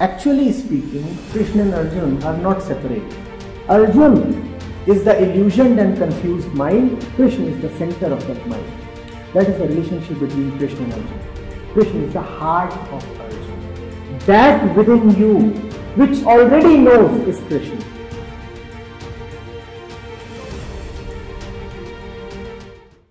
Actually speaking, Krishna and Arjun are not separate. Arjun is the illusioned and confused mind, Krishna is the center of that mind. That is the relationship between Krishna and Arjun. Krishna is the heart of Arjun. That within you, which already knows, is Krishna.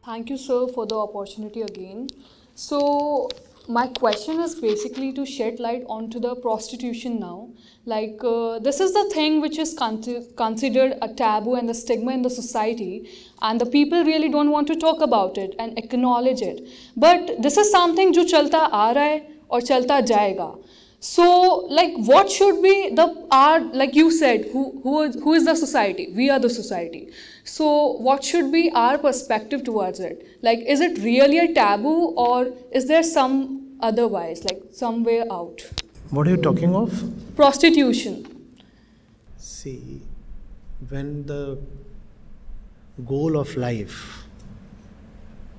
Thank you, sir, for the opportunity again. So, my question is basically to shed light onto the prostitution now. Like, uh, this is the thing which is con- considered a taboo and the stigma in the society, and the people really don't want to talk about it and acknowledge it. But this is something जो चलता आ रहा है और चलता जाएगा. so, like, what should be the our like you said, who who is, who is the society? We are the society. So, what should be our perspective towards it? Like, is it really a taboo, or is there some otherwise, like some way out? What are you talking of? Prostitution. See, when the goal of life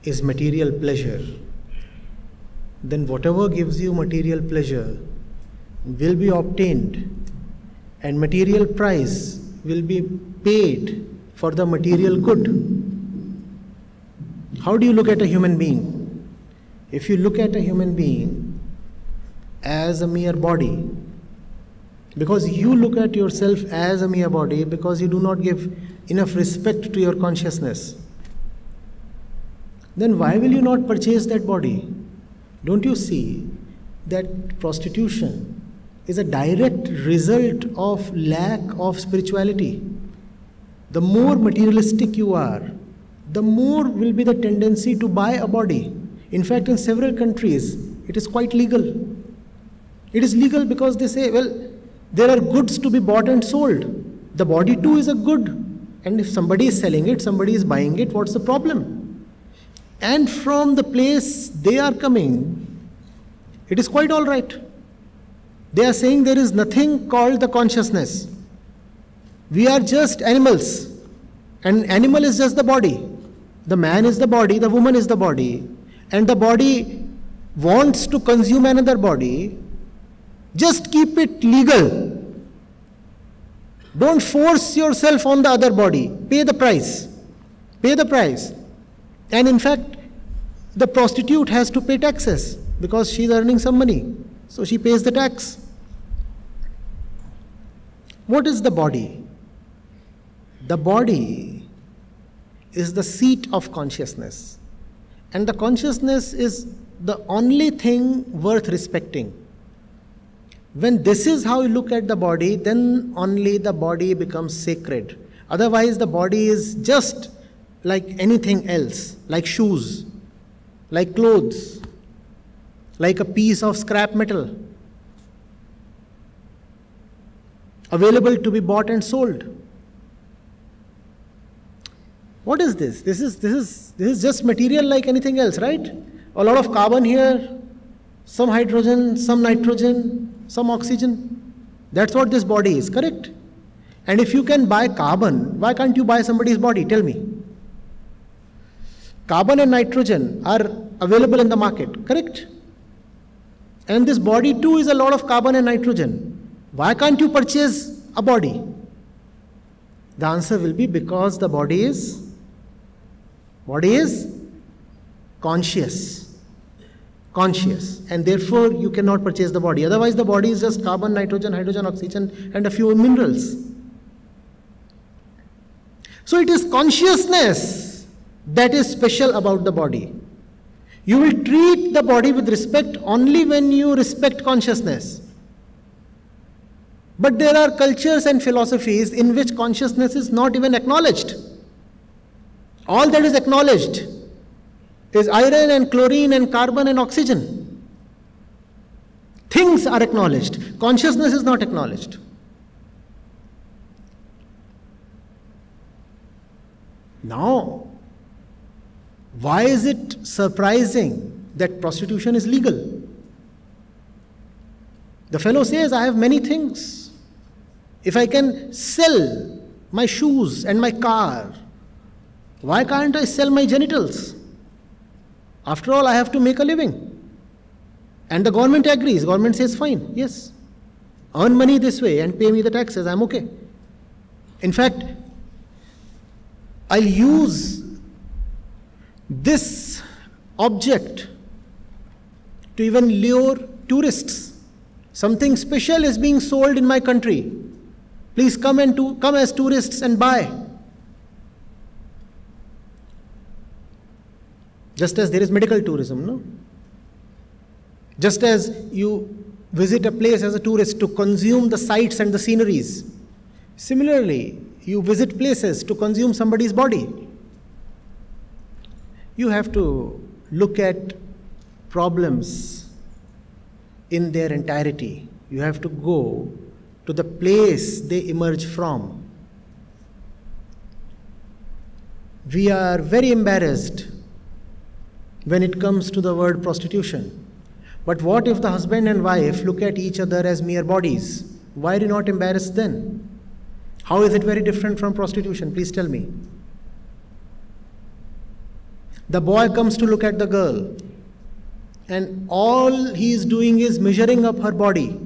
is material pleasure, then whatever gives you material pleasure will be obtained and material price will be paid for the material good. How do you look at a human being? If you look at a human being as a mere body, because you look at yourself as a mere body because you do not give enough respect to your consciousness, then why will you not purchase that body? Don't you see that prostitution is a direct result of lack of spirituality? The more materialistic you are, the more will be the tendency to buy a body. In fact, in several countries, it is quite legal. It is legal because they say, well, there are goods to be bought and sold. The body too is a good. And if somebody is selling it, somebody is buying it, what's the problem? And from the place they are coming, it is quite all right. They are saying there is nothing called the consciousness. We are just animals. An animal is just the body. The man is the body, the woman is the body. And the body wants to consume another body. Just keep it legal. Don't force yourself on the other body. Pay the price. Pay the price. And in fact, the prostitute has to pay taxes because she is earning some money. So she pays the tax. What is the body? The body is the seat of consciousness. And the consciousness is the only thing worth respecting. When this is how you look at the body, then only the body becomes sacred. Otherwise, the body is just like anything else, like shoes, like clothes, like a piece of scrap metal, available to be bought and sold. What is this? This is, this is, this is just material like anything else, right? A lot of carbon here, some hydrogen, some nitrogen, some oxygen. That's what this body is, correct? And if you can buy carbon, why can't you buy somebody's body? Tell me. Carbon and nitrogen are available in the market, correct? And this body too is a lot of carbon and nitrogen. Why can't you purchase a body? The answer will be because the body is body is conscious. Conscious. And therefore you cannot purchase the body. Otherwise the body is just carbon, nitrogen, hydrogen, oxygen and a few minerals. So it is consciousness that is special about the body. You will treat the body with respect only when you respect consciousness. But there are cultures and philosophies in which consciousness is not even acknowledged. All that is acknowledged is iron and chlorine and carbon and oxygen. Things are acknowledged, consciousness is not acknowledged. Now, why is it surprising that prostitution is legal? The fellow says, I have many things. If I can sell my shoes and my car, why can't I sell my genitals? After all, I have to make a living. And the government agrees. Government says, fine, yes. Earn money this way and pay me the taxes, I'm okay. In fact, I'll use this object to even lure tourists. Something special is being sold in my country. Please come and to, come as tourists and buy. Just as there is medical tourism, no? Just as you visit a place as a tourist to consume the sights and the sceneries, similarly, you visit places to consume somebody's body. You have to look at problems in their entirety. You have to go to the place they emerge from. We are very embarrassed when it comes to the word prostitution. But what if the husband and wife look at each other as mere bodies? Why are you not embarrassed then? How is it very different from prostitution? Please tell me. The boy comes to look at the girl, and all he is doing is measuring up her body.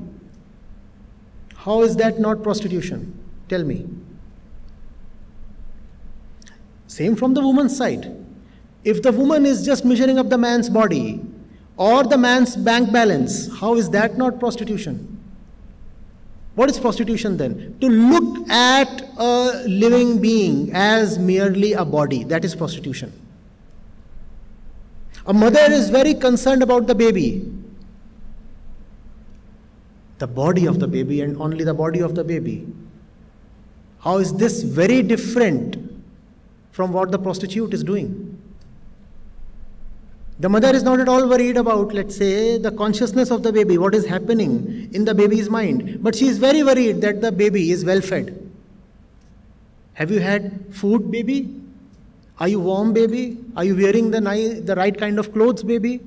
How is that not prostitution? Tell me. Same from the woman's side. If the woman is just measuring up the man's body or the man's bank balance, how is that not prostitution? What is prostitution then? To look at a living being as merely a body, that is prostitution. A mother is very concerned about the baby, the body of the baby, and only the body of the baby. How is this very different from what the prostitute is doing? The mother is not at all worried about, let's say, the consciousness of the baby, what is happening in the baby's mind, but she is very worried that the baby is well fed. Have you had food, baby? Are you warm, baby? Are you wearing the, ni- the right kind of clothes, baby?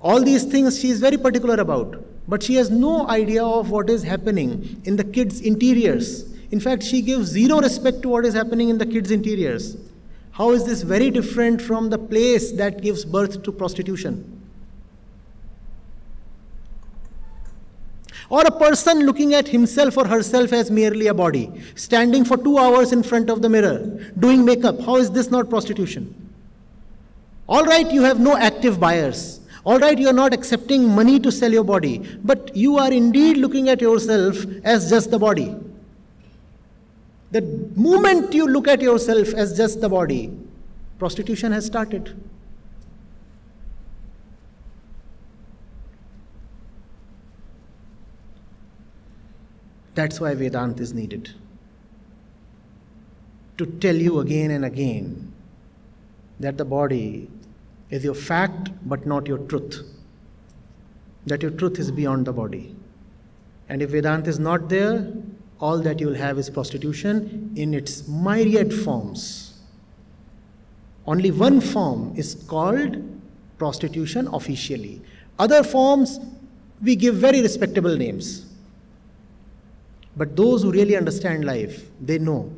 All these things she is very particular about, but she has no idea of what is happening in the kids' interiors. In fact, she gives zero respect to what is happening in the kids' interiors. How is this very different from the place that gives birth to prostitution? Or a person looking at himself or herself as merely a body, standing for two hours in front of the mirror, doing makeup. How is this not prostitution? All right, you have no active buyers. All right, you are not accepting money to sell your body, but you are indeed looking at yourself as just the body. The moment you look at yourself as just the body, prostitution has started. That's why Vedanta is needed. To tell you again and again that the body is your fact but not your truth. That your truth is beyond the body. And if Vedanta is not there, all that you will have is prostitution in its myriad forms. Only one form is called prostitution officially. Other forms, we give very respectable names. But those who really understand life, they know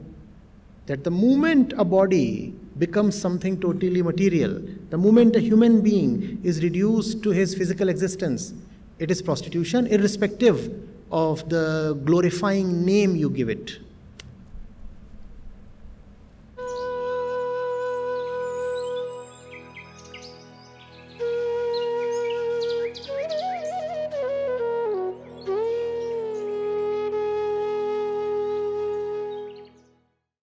that the moment a body becomes something totally material, the moment a human being is reduced to his physical existence, it is prostitution, irrespective of the glorifying name you give it.